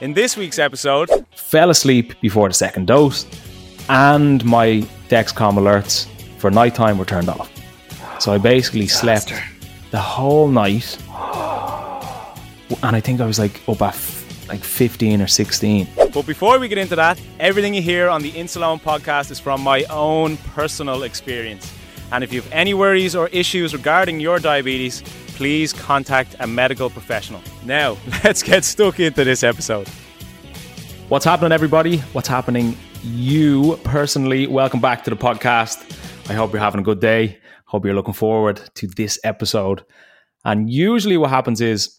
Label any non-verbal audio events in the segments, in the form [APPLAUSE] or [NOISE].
In this week's episode, fell asleep before the second dose, and my Dexcom alerts for nighttime were turned off. So I basically slept the whole night, and I think I was like up at f- like 15 or 16. But before we get into that, everything you hear on the Insuleoin podcast is from my own personal experience. And if you have any worries or issues regarding your diabetes, please contact a medical professional. Now, [LAUGHS] let's get stuck into this episode. What's happening, everybody? What's happening, you personally? Welcome back to the podcast. I hope you're having a good day. Hope you're looking forward to this episode. And usually, what happens is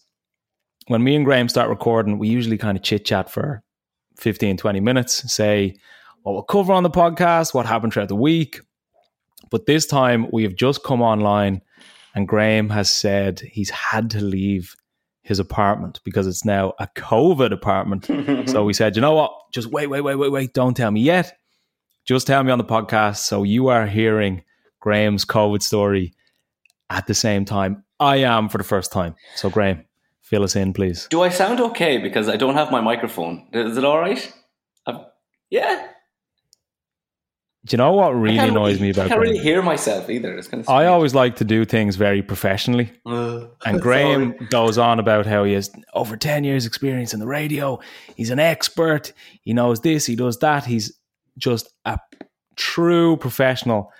when me and Graham start recording, we usually kind of chit chat for 15, 20 minutes, say what we'll cover on the podcast, what happened throughout the week, but this time we have just come online and Graham has said he's had to leave his apartment because it's now a COVID apartment. so we said, you know what? Just wait, wait, wait, wait, wait. Don't tell me yet. Just tell me on the podcast. So you are hearing Graham's COVID story at the same time. I am for the first time. So Graham, fill us in, please. Do I sound okay because I don't have my microphone? Is it all right? Yeah. Do you know what really annoys really- me about I can't Graham? really hear myself either. It's kind of I always like to do things very professionally. Uh, and [LAUGHS] Graham goes on about how he has over 10 years experience in the radio. He's an expert. He knows this, he does that. He's just a true professional.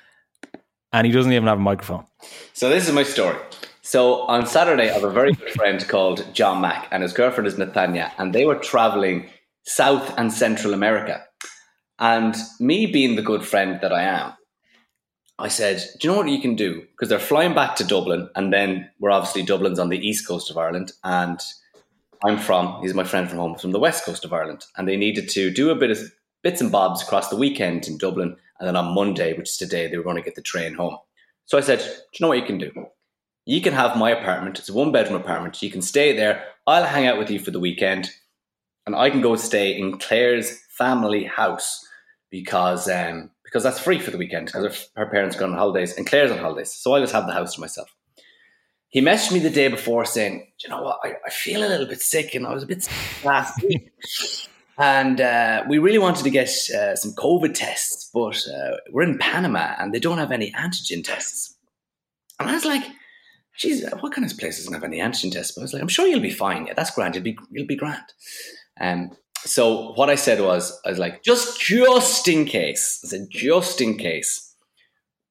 And he doesn't even have a microphone. So this is my story. So on Saturday, I have a very good friend called John Mack, and his girlfriend is Nathania, and they were traveling South and Central America. And me being the good friend that I am, I said, Do you know what you can do? Because they're flying back to Dublin, and then we're obviously Dublin's on the east coast of Ireland, and I'm from, he's my friend from home, from the west coast of Ireland. And they needed to do a bit of bits and bobs across the weekend in Dublin, and then on Monday, which is today, they were going to get the train home. So I said, Do you know what you can do? You can have my apartment. It's a one bedroom apartment. You can stay there. I'll hang out with you for the weekend. And I can go stay in Claire's family house because um, because that's free for the weekend because her, her parents are going on holidays and Claire's on holidays. So I just have the house to myself. He messaged me the day before saying, Do you know what? I, I feel a little bit sick and I was a bit sick last [LAUGHS] week. And uh, we really wanted to get uh, some COVID tests, but uh, we're in Panama and they don't have any antigen tests. And I was like, geez, what kind of place doesn't have any antigen tests? But I was like, I'm sure you'll be fine. Yeah, that's grand. You'll be, you'll be grand. Um, so what I said was, I was like, just, just in case. I said, just in case.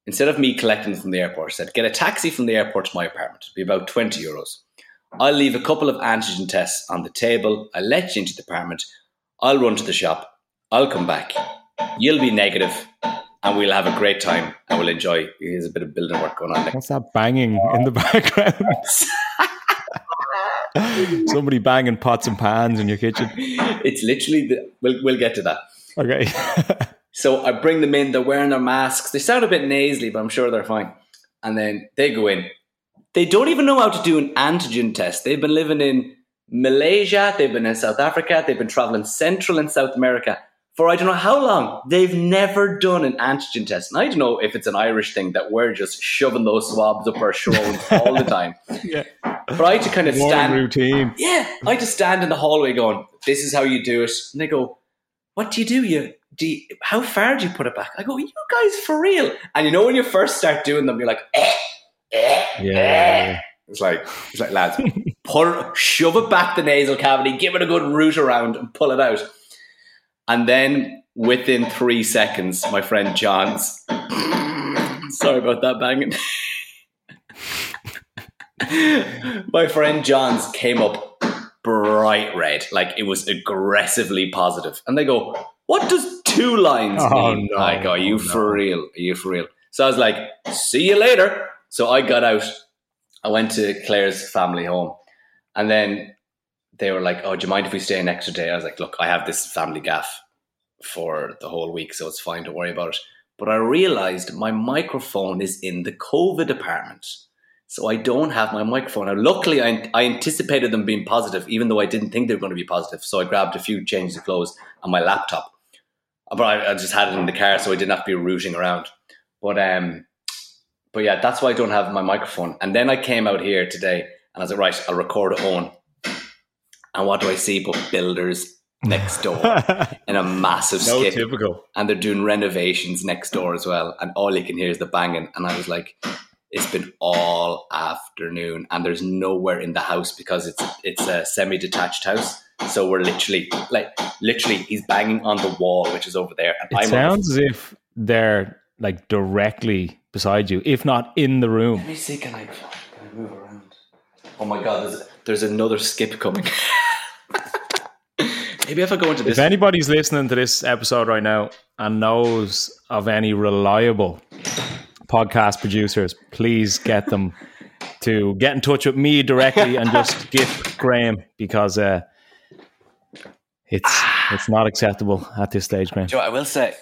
Instead of me collecting from the airport, I said, get a taxi from the airport to my apartment. It'll be about 20 euros. I'll leave a couple of antigen tests on the table. I'll let you into the apartment. I'll run to the shop. I'll come back. You'll be negative, and we'll have a great time and we'll enjoy. There's a bit of building work going on there. What's that banging in the [LAUGHS] background? [LAUGHS] [LAUGHS] Somebody banging pots and pans in your kitchen. It's literally the. We'll, we'll get to that. Okay. [LAUGHS] So I bring them in. They're wearing their masks. They sound a bit nasally, but I'm sure they're fine. And then they go in. They don't even know how to do an antigen test. They've been living in Malaysia. They've been in South Africa. They've been traveling Central and South America for I don't know how long. They've never done an antigen test. And I don't know if it's an Irish thing that we're just shoving those swabs up our shoulders [LAUGHS] all the time. Yeah. But I had to kind of Morning stand. routine. Yeah, I had to stand in the hallway going, "This is how you do it." And they go, "What do you do? You do? You, how far do you put it back?" I go, "You guys for real?" And you know when you first start doing them, you're like, eh, eh, Yeah. eh. It's like, it's like, lads, pull, shove it back the nasal cavity, give it a good root around, and pull it out. And then within three seconds, my friend John's, sorry about that banging. my friend John's came up bright red, like it was aggressively positive. And they go, "What does two lines Oh, mean?" no. I go, "Are you Oh, for real? Are you for real?" So I was like, "See you later." So I got out. I went to Claire's family home, and then they were like, "Oh, do you mind if we stay an extra day?" I was like, "Look, I have this family gaff for the whole week, so it's fine. Don't worry about it." But I realized my microphone is in the COVID department. So I don't have my microphone. Now, luckily, I, I anticipated them being positive, even though I didn't think they were going to be positive. So I grabbed a few changes of clothes and my laptop. But I, I just had it in the car, so I didn't have to be rooting around. But um, but yeah, that's why I don't have my microphone. And then I came out here today, and I was like, right, I'll record at own. And what do I see but builders next door [LAUGHS] in a massive no skip? typical. and they're doing renovations next door as well. And all you can hear is the banging. And I was like, it's been all afternoon, and there's nowhere in the house because it's it's a semi-detached house. So we're literally like literally he's banging on the wall, which is over there. And It I'm on sounds as if they're like directly beside you, if not in the room. Let me see. Can I, can I move around? Oh my god! There's there's another skip coming. [LAUGHS] Maybe if I go into this. If anybody's listening to this episode right now and knows of any reliable podcast producers, please get them to get in touch with me directly and just [LAUGHS] gift Graham because uh, it's it's not acceptable at this stage, Graham. Joe, I will say,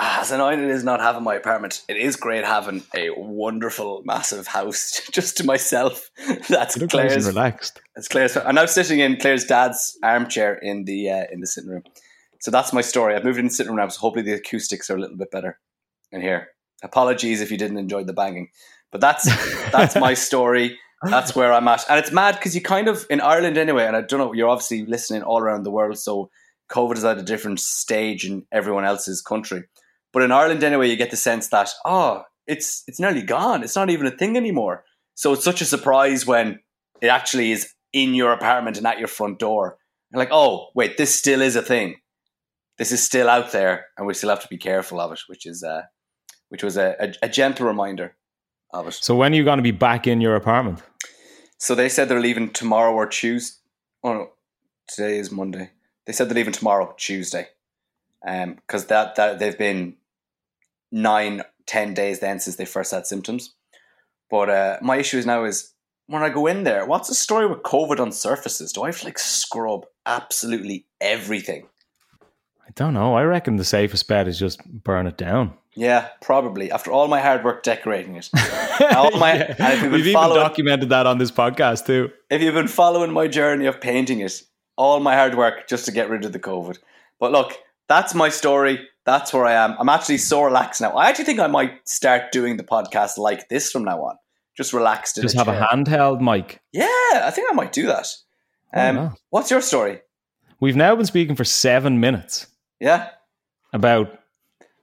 as annoying it is not having my apartment, it is great having a wonderful, massive house [LAUGHS] just to myself. [LAUGHS] That's You look nice and Claire's. relaxed. That's Claire's. I'm now sitting in Claire's dad's armchair in the uh, in the sitting room. So that's my story. I've moved in the sitting room now, so hopefully the acoustics are a little bit better in here. Apologies if you didn't enjoy the banging, but that's [LAUGHS] that's my story. That's where I'm at, and it's mad because you kind of in Ireland anyway. And I don't know, you're obviously listening all around the world, so COVID is at a different stage in everyone else's country. But in Ireland anyway, you get the sense that oh, it's it's nearly gone. It's not even a thing anymore. So it's such a surprise when it actually is in your apartment and at your front door. You're like, oh wait, this still is a thing. This is still out there, and we still have to be careful of it, which is uh, which was a, a, a gentle reminder of it. So when are you going to be back in your apartment? So they said they're leaving tomorrow or Tuesday. Oh no, today is Monday. They said they're leaving tomorrow, Tuesday, because that that they've been nine, ten days then since they first had symptoms. But uh, my issue is now is when I go in there, what's the story with COVID on surfaces? Do I have to like scrub absolutely everything? I don't know. I reckon the safest bet is just burn it down. Yeah, probably. After all my hard work decorating it, All my- [LAUGHS] Yeah. We've even documented that on this podcast too. if you've been following my journey of painting it, all my hard work just to get rid of the COVID. But look, that's my story. That's where I am. I'm actually so relaxed now. I actually think I might start doing the podcast like this from now on. Just relaxed. In Just a have a handheld mic. Yeah, I think I might do that. Um, what's your story? We've now been speaking for seven minutes Yeah, about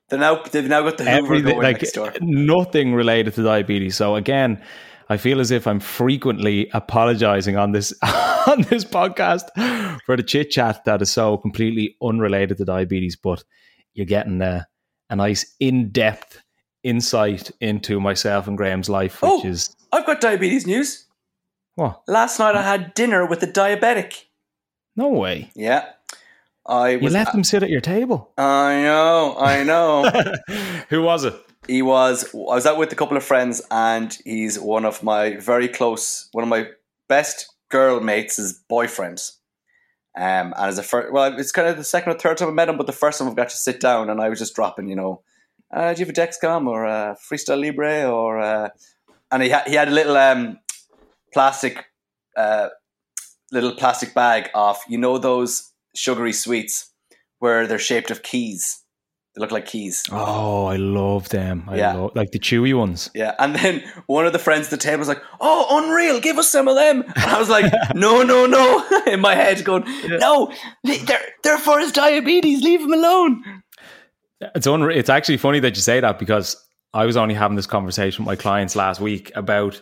they now they've now got the Hoover everything, going like next door. nothing related to diabetes. So again, I feel as if I'm frequently apologizing on this [LAUGHS] on this podcast for the chit chat that is so completely unrelated to diabetes. But you're getting a, a nice in depth insight into myself and Graham's life, which Oh. is I've got diabetes news. what? Last night I had dinner with a diabetic. No way. Yeah, I You let them sit at your table. I know, I know. [LAUGHS] Who was it? He was. I was out with a couple of friends, and he's one of my very close, one of my best girl mates' boyfriends. Um, and as a first, well, it's kind of the second or third time I met him, but the first time we got to sit down, and I was just dropping, you know, uh, do you have a Dexcom or a Freestyle Libre or, uh, and he had he had a little um, plastic, uh, little plastic bag of you know those sugary sweets where they're shaped of keys. They look like keys. Oh, I love them. I Yeah. love, like the chewy ones. Yeah, and then one of the friends at the table was like, "Oh, unreal! Give us some of them." And I was like, [LAUGHS] "No, no, no!" [LAUGHS] In my head, going, "No, they're they're for his diabetes. Leave him alone." It's unre- It's actually funny that you say that because I was only having this conversation with my clients last week about,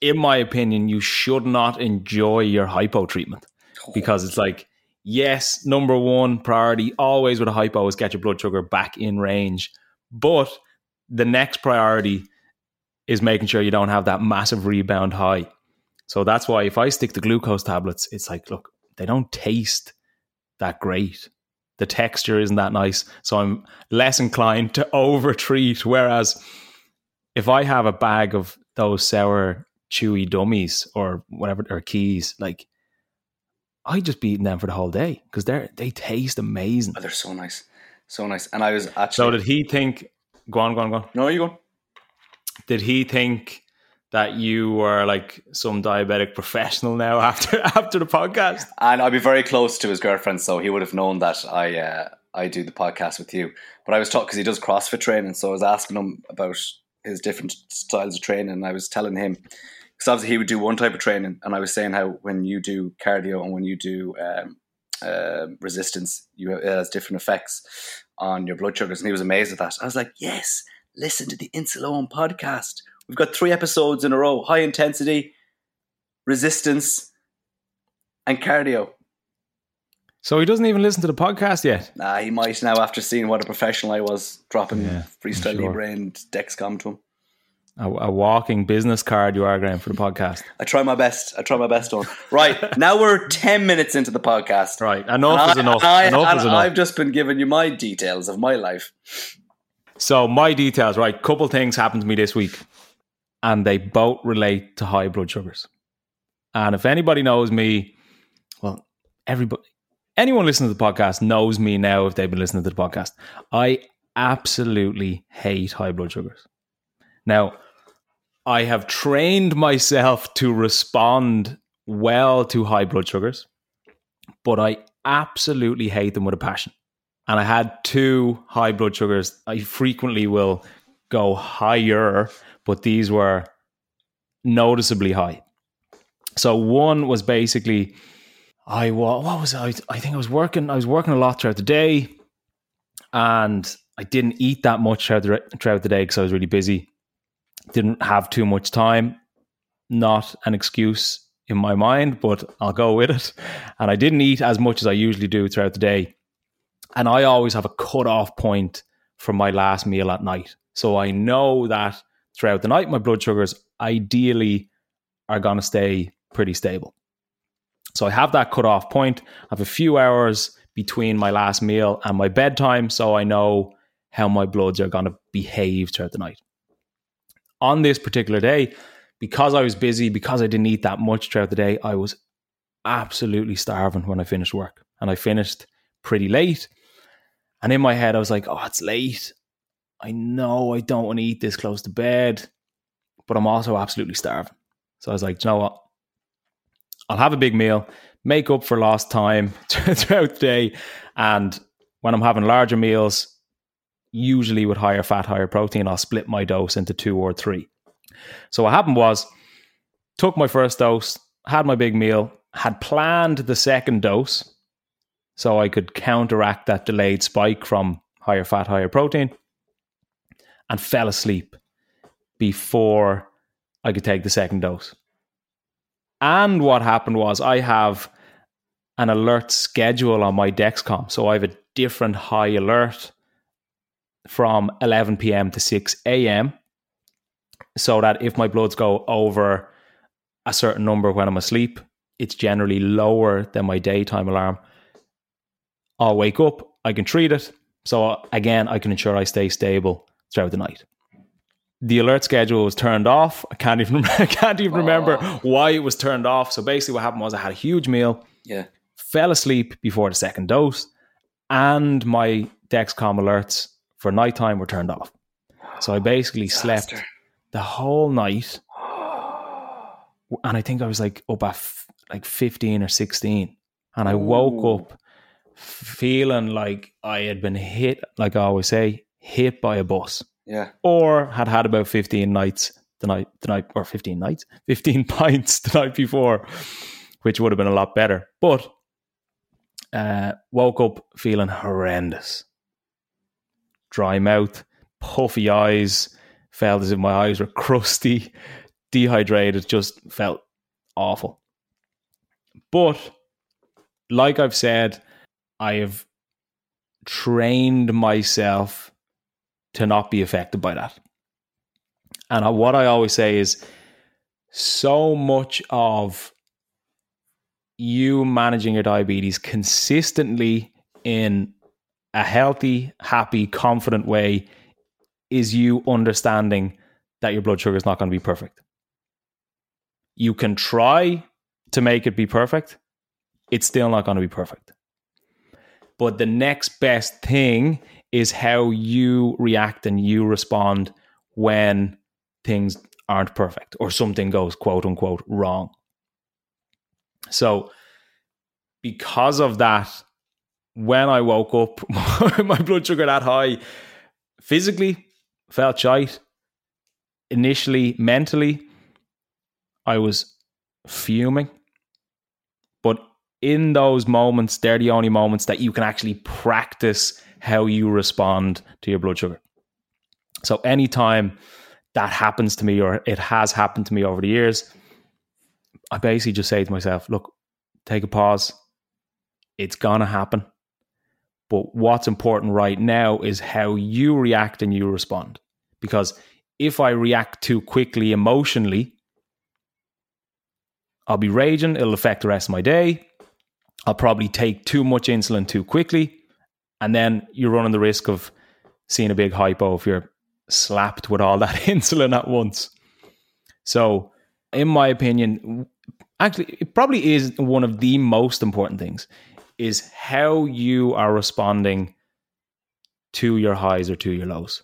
in my opinion, you should not enjoy your hypo treatment oh. because it's like, yes, number one priority always with a hypo is get your blood sugar back in range, but the next priority is making sure you don't have that massive rebound high. So that's why if I stick to glucose tablets, it's like, look, they don't taste that great. The texture isn't that nice. So I'm less inclined to [LAUGHS] over treat. Whereas if I have a bag of those sour, chewy dummies or whatever, or keys, like I just be eating them for the whole day because they're they taste amazing. Oh, they're so nice, so nice. And I was actually. So did he think? Go on, go on, go on. no, you go. Did he think that you were like some diabetic professional now [LAUGHS] after after the podcast? And I'd be very close to his girlfriend, so he would have known that I uh, I do the podcast with you. But I was talking because he does CrossFit training, so I was asking him about his different styles of training. And I was telling him because obviously he would do one type of training, and I was saying how when you do cardio and when you do um, uh, resistance, you it has different effects on your blood sugars. And he was amazed at that. I was like, yes, listen to the Insuleoin podcast. We've got three episodes in a row: high intensity, resistance, and cardio. So he doesn't even listen to the podcast yet. Nah, he might now after seeing what a professional I was dropping Yeah, freestyle sure. libre and Dexcom to him. A, a walking business card you are, Graham, for the podcast. [LAUGHS] I try my best. I try my best on. Right now we're ten minutes into the podcast. Right, enough is And enough. I, enough and is enough. I've just been giving you my details of my life. So my details, right? Couple things happened to me this week, and they both relate to high blood sugars. And if anybody knows me, well, everybody, anyone listening to the podcast knows me now if they've been listening to the podcast. I absolutely hate high blood sugars. Now, I have trained myself to respond well to high blood sugars, but I absolutely hate them with a passion and I had two high blood sugars. I frequently will go higher, but these were noticeably high. So one was basically I wa- what was I? I think I was working. I was working a lot throughout the day, and I didn't eat that much throughout the, throughout the day because I was really busy. Didn't have too much time. Not an excuse in my mind, but I'll go with it. And I didn't eat as much as I usually do throughout the day and I always have a cut-off point for my last meal at night. So I know that throughout the night, my blood sugars ideally are going to stay pretty stable. So I have that cut-off point. I have a few hours between my last meal and my bedtime, so I know how my bloods are going to behave throughout the night. On this particular day, because I was busy, because I didn't eat that much throughout the day, I was absolutely starving when I finished work. And I finished pretty late. And in my head, I was like, oh, it's late. I know I don't want to eat this close to bed, but I'm also absolutely starving. So I was like, you know what? I'll have a big meal, make up for lost time [LAUGHS] throughout the day. And when I'm having larger meals, usually with higher fat, higher protein, I'll split my dose into two or three. So what happened was, took my first dose, had my big meal, had planned the second dose so I could counteract that delayed spike from higher fat, higher protein, and fell asleep before I could take the second dose. And what happened was I have an alert schedule on my Dexcom. So I have a different high alert from 11 p.m. to 6 a.m. So that if my bloods go over a certain number when I'm asleep, it's generally lower than my daytime alarm. I'll wake up, I can treat it. So again, I can ensure I stay stable throughout the night. The alert schedule was turned off. I can't even [LAUGHS] I can't even remember why it was turned off. So basically, what happened was I had a huge meal, Yeah. fell asleep before the second dose, and my Dexcom alerts for nighttime were turned off. So I basically slept the whole night, [GASPS] and I think I was like up at f- like fifteen or sixteen, and I woke Ooh. up feeling like I had been hit, like I always say, hit by a bus. Yeah. Or had had about 15 nights the night, the night, or 15 nights, [LAUGHS] 15 [LAUGHS] pints the night before, which would have been a lot better. But uh, woke up feeling horrendous. Dry mouth, puffy eyes, felt as if my eyes were [LAUGHS] crusty, dehydrated, just felt awful. But like I've said, I have trained myself to not be affected by that. And what I always say is so much of you managing your diabetes consistently in a healthy, happy, confident way is you understanding that your blood sugar is not going to be perfect. You can try to make it be perfect, it's still not going to be perfect. But the next best thing is how you react and you respond when things aren't perfect or something goes quote unquote wrong. So, because of that, when I woke up, [LAUGHS] my blood sugar that high, physically felt shite. Initially, mentally, I was fuming. But in those moments, they're the only moments that you can actually practice how you respond to your blood sugar. So anytime that happens to me or it has happened to me over the years, I basically just say to myself, look, take a pause. It's to happen. But what's important right now is how you react and you respond. Because if I react too quickly emotionally, I'll be raging. It'll affect the rest of my day. I'll probably take too much insulin too quickly. And then you're running the risk of seeing a big hypo if you're slapped with all [LAUGHS] that insulin at once. So, in my opinion, actually, it probably is one of the most important things is how you are responding to your highs or to your lows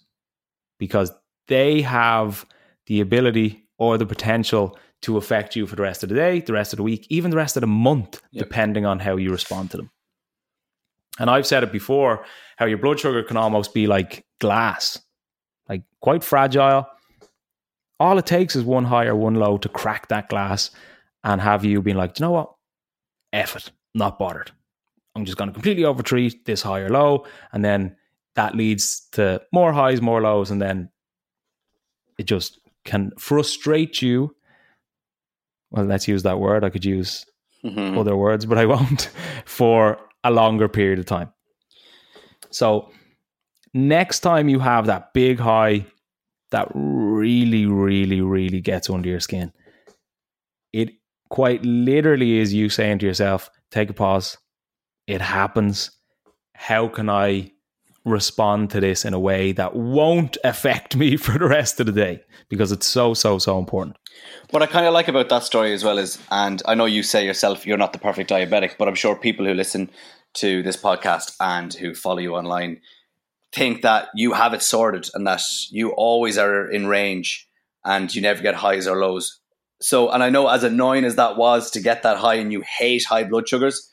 because they have the ability or the potential to affect you for the rest of the day, the rest of the week, even the rest of the month, yep. depending on how you respond to them. And I've said it before how your blood sugar can almost be like glass, like quite fragile. All it takes is one high or one low to crack that glass and have you being like, you know what? F it, not bothered. I'm just going to completely overtreat this high or low. And then that leads to more highs, more lows. And then it just can frustrate you. Well, let's use that word. I could use mm-hmm. other words, but I won't [LAUGHS] for a longer period of time. So, next time you have that big high that really, really, really gets under your skin, it quite literally is you saying to yourself, take a pause, it happens. How can I respond to this in a way that won't affect me [LAUGHS] for the rest of the day? Because it's so, so, so important. What I kind of like about that story as well is, and I know you say yourself you're not the perfect diabetic, but I'm sure people who listen to this podcast and who follow you online think that you have it sorted and that you always are in range and you never get highs or lows. So, and I know as annoying as that was to get that high and you hate high blood sugars,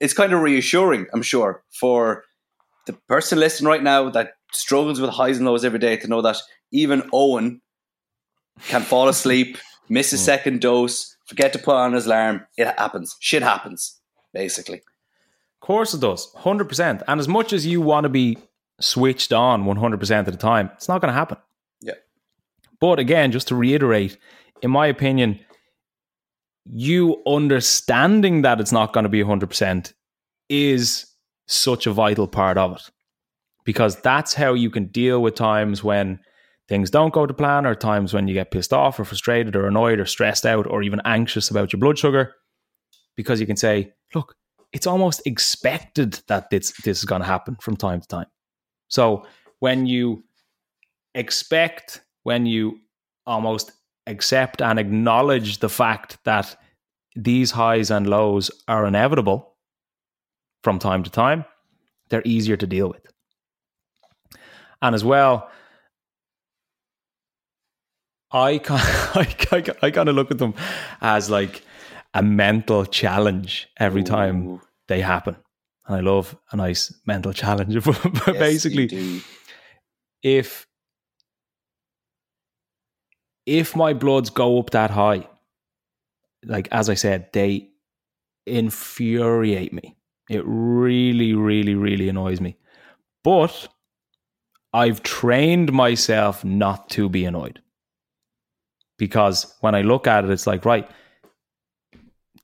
it's kind of reassuring, I'm sure, for the person listening right now that struggles with highs and lows every day to know that even Eoin can fall asleep, [LAUGHS] miss a mm. second dose, forget to put on his alarm. It happens. Shit happens, basically. Of course it does, 100%. And as much as you want to be switched on 100% of the time, it's not going to happen. Yeah. But again, just to reiterate, in my opinion, you understanding that it's not going to be 100% is such a vital part of it. Because that's how you can deal with times when things don't go to plan or times when you get pissed off or frustrated or annoyed or stressed out or even anxious about your blood sugar. Because you can say look it's almost expected that this this is going to happen from time to time. So when you expect when you almost accept and acknowledge the fact that these highs and lows are inevitable from time to time, they're easier to deal with. And as well, I kind [LAUGHS] I, I, I kind of look at them as like a mental challenge every time they happen. and I love a nice mental [LAUGHS] challenge. [LAUGHS] but yes, basically, if if my bloods go up that high, like as I said, they infuriate me. It really, really, really annoys me. But I've trained myself not to be annoyed. Because when I look at it, it's like, right,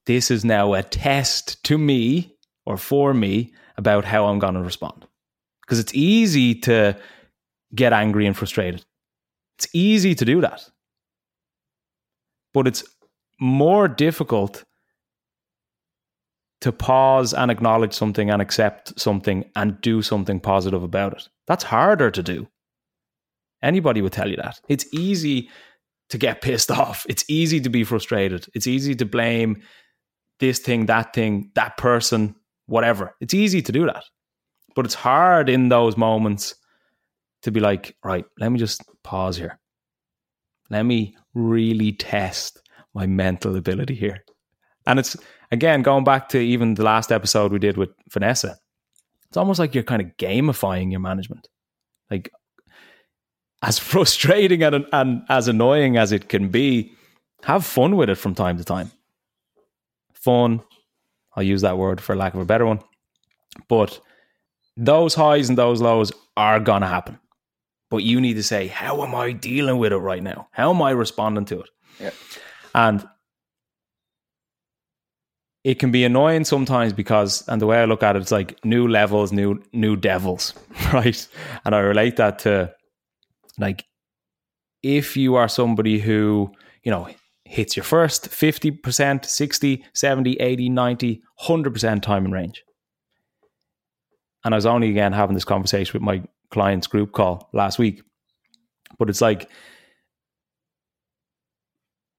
this is now a test to me or for me about how I'm going to respond. Because it's easy to get angry and frustrated. It's easy to do that. But it's more difficult to pause and acknowledge something and accept something and do something positive about it. That's harder to do. Anybody would tell you that. It's easy to get [LAUGHS] pissed off. It's easy to be frustrated. It's easy to blame this thing, that thing, that person, whatever. It's easy to do that. But it's hard in those moments to be like, right, let me just pause here. Let me really test my mental ability here. And it's again going back to even the last episode we did with Vanessa. It's almost like you're kind of gamifying your management. Like as [LAUGHS] frustrating and, and as annoying as it can be, have fun with it from time to time. Fun, I'll use that word for lack of a better one. But those highs and those lows are going to happen. But you need to say, how am I dealing with it right now? How am I responding to it? Yeah. And it can be annoying sometimes because and the way I look at it, it's like new levels, new new devils, [LAUGHS] right? And I relate that to like if you are somebody who, you know, hits your first 50%, 60, 70, 80, 90, 100% time and range. And I was only again having this conversation with my clients group call last week. But it's like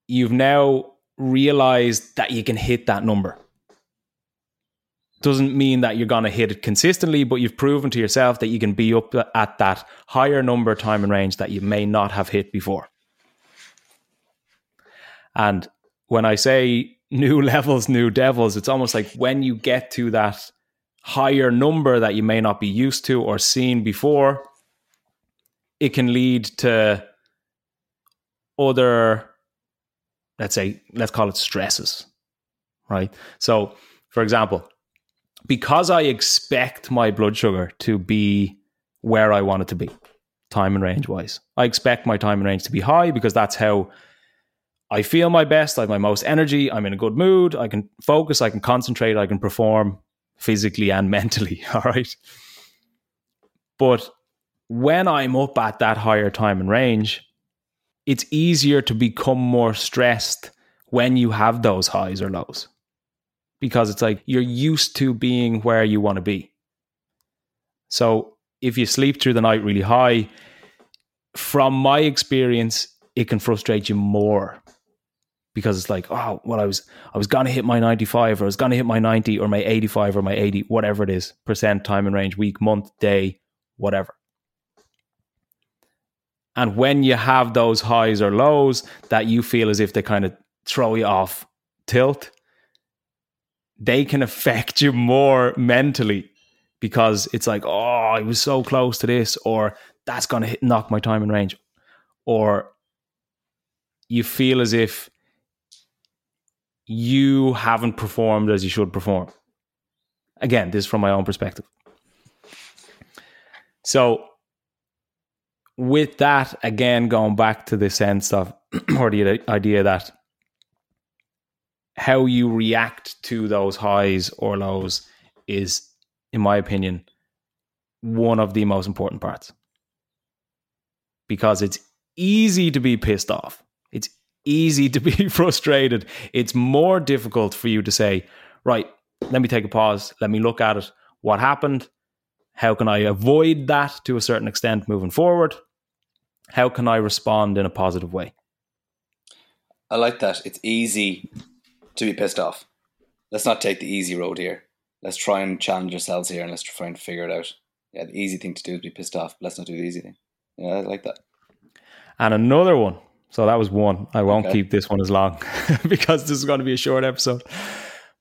you've now realized that you can hit that number. Doesn't mean that you're going to hit it consistently, but you've proven to yourself that you can be up at that higher number time and range that you may not have hit before. And when I say [LAUGHS] new levels, new devils, it's almost like when you get to that higher number that you may not be used to or seen before, it can lead to other, let's say, let's call it stresses, right? So, for example, because I expect my blood sugar to be where I want it to be, time and range wise, I expect my time and range to be high because that's how I feel my best. I have my most energy. I'm in a good mood. I can focus. I can concentrate. I can perform physically and [LAUGHS] mentally. All right. But when I'm up at that higher time and range, it's easier to become more stressed when you have those highs or lows because it's like you're used to being where you want to be. So if you sleep through the night really high, from my experience, it can frustrate you more because it's like, oh, well, I was I was gonna hit my 95 or I was gonna hit my 90 or my 85 or my 80, whatever it is, percent time and range, week, month, day, whatever. And when you have those highs or lows that you feel as if they kind of throw you off tilt, they can affect you more mentally because it's like, oh, I was so close to this, or that's going to knock my time and range, or you feel as if you haven't performed as you should perform. Again, this is from my own perspective. So, with that, again, going back to the sense of, [CLEARS THROAT] or the idea that how you react to those highs or lows is, in my opinion, one of the most important parts. Because it's easy to be pissed off. It's easy to be [LAUGHS] frustrated. It's more difficult for you to say, right, let me take a pause. Let me look at it. What happened? How can I avoid that to a certain extent moving forward? How can I respond in a positive way? I like that. It's easy to be pissed off. Let's not take the easy road here. Let's try and challenge ourselves here and let's try and figure it out. Yeah, the easy thing to do is be pissed off. let's not do the easy thing. Yeah, I like that. And another one. So that was one. I won't okay. keep this one as long [LAUGHS] because this is going to be a short episode.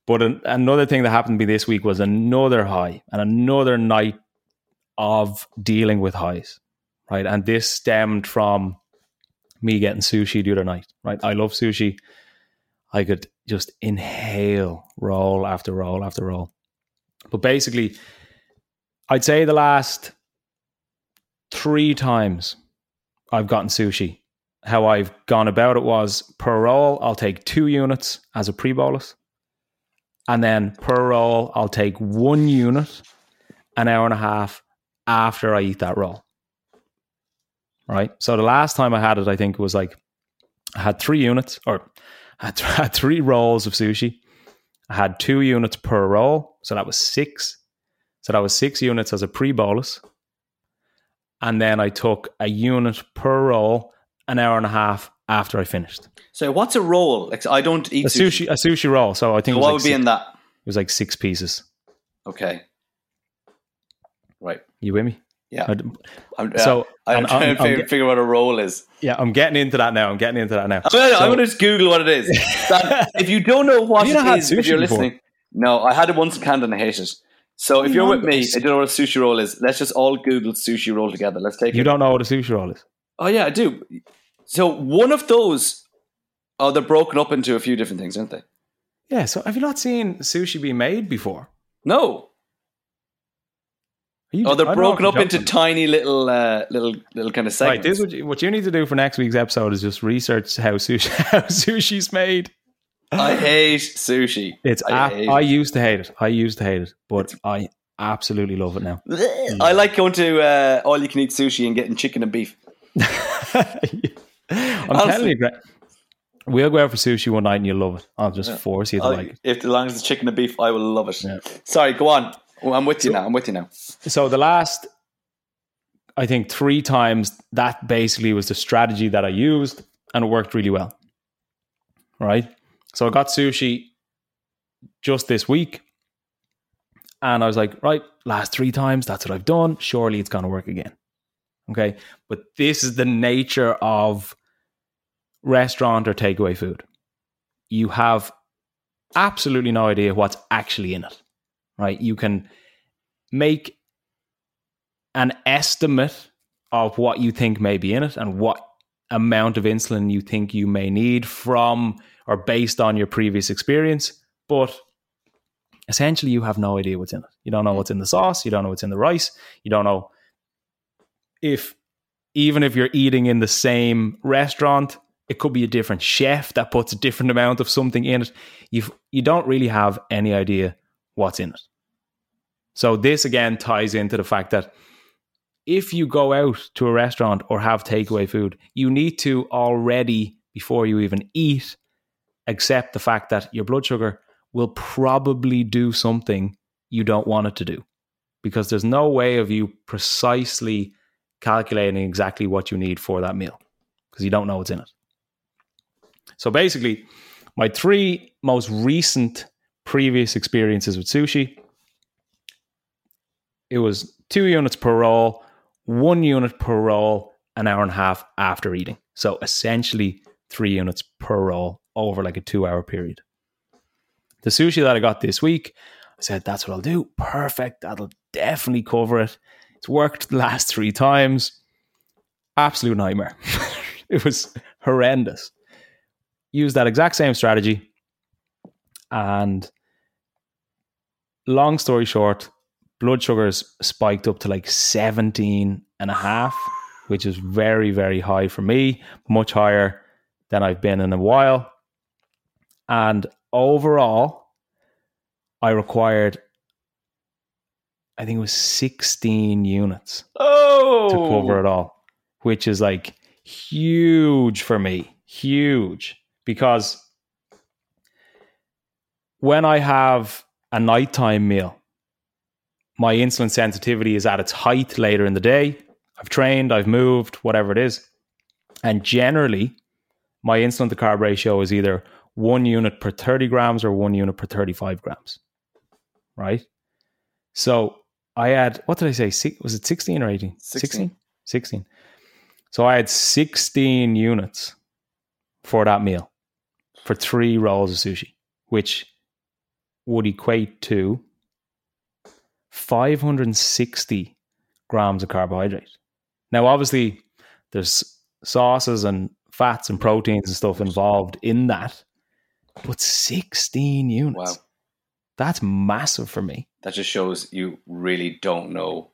But an, another thing that happened to me this week was another high and another night of dealing with highs, right? And this stemmed from me getting sushi the other night, right? I love sushi. I could just inhale roll after roll after roll. But basically, I'd say the last three times I've gotten sushi, how I've gone about it was per roll, I'll take two units as a pre bolus. And then per roll, I'll take one unit an hour and a half after I eat that roll. Right. So the last time I had it, I think it was like I had three units or [LAUGHS] [LAUGHS] I had three rolls of sushi. I had two units per roll. So that was six. So that was six units as a pre bolus. And then I took a unit per roll an hour and a half after I finished. So what's a roll? Like I don't eat a sushi. sushi. A sushi roll. So I think so what like would be in that? It was like six pieces. Okay. Right. You with me? Yeah. I'm, so uh, I'm, I'm trying I'm, to figure, figure, what a roll is. Yeah, I'm getting into that now. I'm getting into that now. I'm gonna, so, gonna just Google what it is. [LAUGHS] that, if you don't know what you it is, if you're before? listening, no, I had it once in Canada and I hate it. So if you're with me, I don't know what a sushi roll is. Let's just all Google sushi roll together. Let's take. It. You it. don't know what a sushi roll is? Oh yeah, I do. So one of those, oh, they're broken up into a few different things, aren't they? Yeah. So have you not seen sushi be made before? No. You, oh, they're broken up into tiny little, uh, little, little kind of segments. Right. This what you, what you need to do for next week's episode is just research how sushi [LAUGHS] how sushi's made. I hate sushi. It's I, hate I used to hate it. I used to hate it, but it's, I absolutely love it now. I like going to uh, all you can eat sushi and getting chicken and beef. [LAUGHS] I'm Honestly. telling you, we'll go out for sushi one night and you'll love it. I'll just yeah. force you to I'll, like it. If as long as it's chicken and beef, I will love it. Yeah. Sorry, go on. Well, I'm with you now. I'm with you now. So the last, I think, three times that basically was the strategy that I used, and it worked really well. Right. So I got sushi just this week, and I was like, right, last three times, that's what I've done. Surely it's going to work again. Okay. But this is the nature of restaurant or takeaway food. You have absolutely no idea what's actually in it, right? You can make an estimate of what you think may be in it and what amount of insulin you think you may need from or based on your previous experience. But essentially, you have no idea what's in it. You don't know what's in the sauce. You don't know what's in the rice. You don't know if, even if you're eating in the same restaurant, it could be a different chef that puts a different amount of something in it. You you don't really have any idea what's in it. So this again ties into the fact that if you go out to a restaurant or have takeaway food, you need to already before you even eat accept the fact that your blood sugar will probably do something you don't want it to do because there's no way of you precisely calculating exactly what you need for that meal because you don't know what's in it. So basically, my three most recent previous experiences with sushi it was two units per roll, one unit per roll, an hour and a half after eating. So essentially, three units per roll over like a two hour period. The sushi that I got this week, I said, that's what I'll do. Perfect. That'll definitely cover it. It's worked the last three times. Absolute nightmare. [LAUGHS] it was horrendous Used that exact same strategy. And long story short, blood sugars spiked up to like 17 and a half, which is very, very high for me, much higher than I've been in a while. And overall, I required, I think it was 16 units oh. to cover it all, which is like huge for me. Huge because when I have a nighttime meal, my insulin sensitivity is at its height later in the day. I've trained, I've moved, whatever it is. And generally, my insulin to carb ratio is either one unit per 30 grams or one unit per 35 grams. Right? So I had, what did I say? Was it 16 or 18? 16. 16. So I had 16 units for that meal for three rolls of sushi, which would equate to 560 grams of carbohydrate. Now, obviously, there's sauces and fats and proteins and stuff involved in that, but 16 units. Wow. That's massive for me. That just shows you really don't know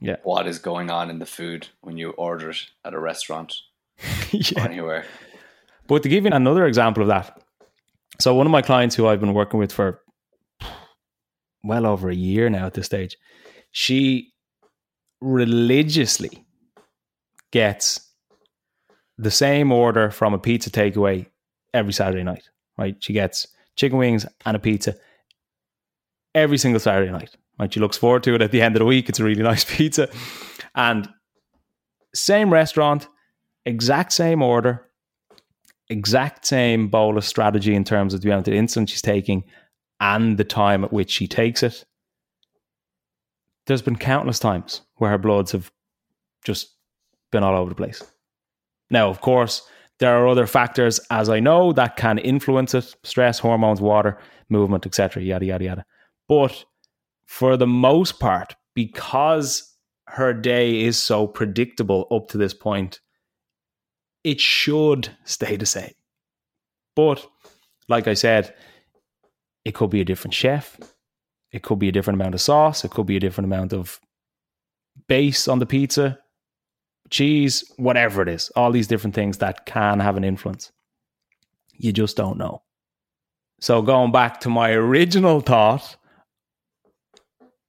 yeah. what is going on in the food when you order it at a restaurant [LAUGHS] yeah. or anywhere. But to give you another example of that, so one of my clients who I've been working with for well over a year now at this stage, she religiously gets the same order from a pizza takeaway every Saturday night, right? She gets chicken wings and a pizza every single Saturday night. Right? She looks forward to it at the end of the week. It's a really [LAUGHS] nice pizza. And same restaurant, exact same order, exact same bolus strategy in terms of the amount of insulin she's taking and the time at which she takes it. There's been countless times where her bloods have just been all over the place. Now, of course, there are other factors, as I know, that can influence it stress, hormones, water, movement, etc., yada, yada, yada. But for the most part, because her day is so predictable up to this point, it should stay the same. But like I said, it could be a different chef. It could be a different amount of sauce. It could be a different amount of base on the pizza, cheese, whatever it is. All these different things that can have an influence. You just don't know. So, going back to my original thought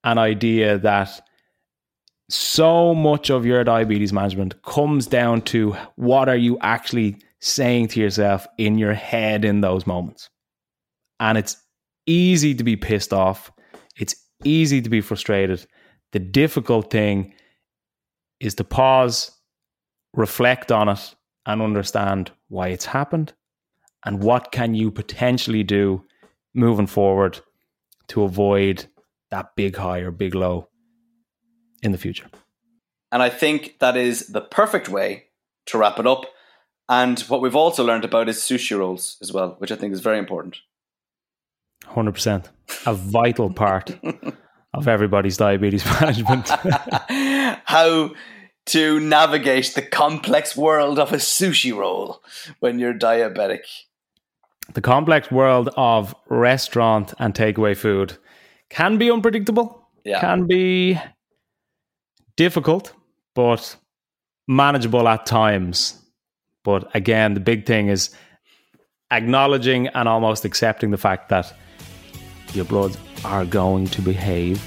an idea that so much of your diabetes management comes down to what are you actually saying to yourself in your head in those moments. And it's easy to be pissed off. It's easy to be frustrated. The difficult thing is to pause, reflect on it, and understand why it's happened and what can you potentially do moving forward to avoid that big high or big low in the future. And I think that is the perfect way to wrap it up. And what we've also learned about is sushi rolls as well, which I think is very important. 100%. A vital part [LAUGHS] of everybody's diabetes [LAUGHS] management. [LAUGHS] How to navigate the complex world of a sushi roll when you're diabetic. The complex world of restaurant and takeaway food can be unpredictable, yeah. can be difficult, but manageable at times. But again, the big thing is acknowledging and almost accepting the fact that your bloods are going to behave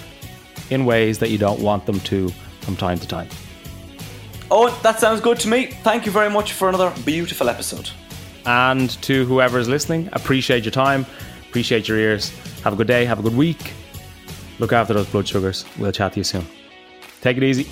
in ways that you don't want them to from time to time. Oh, that sounds good to me. Thank you very much for another beautiful episode. And to whoever is listening, appreciate your time, appreciate your ears. Have a good day, have a good week. Look after those blood sugars. We'll chat to you soon. Take it easy.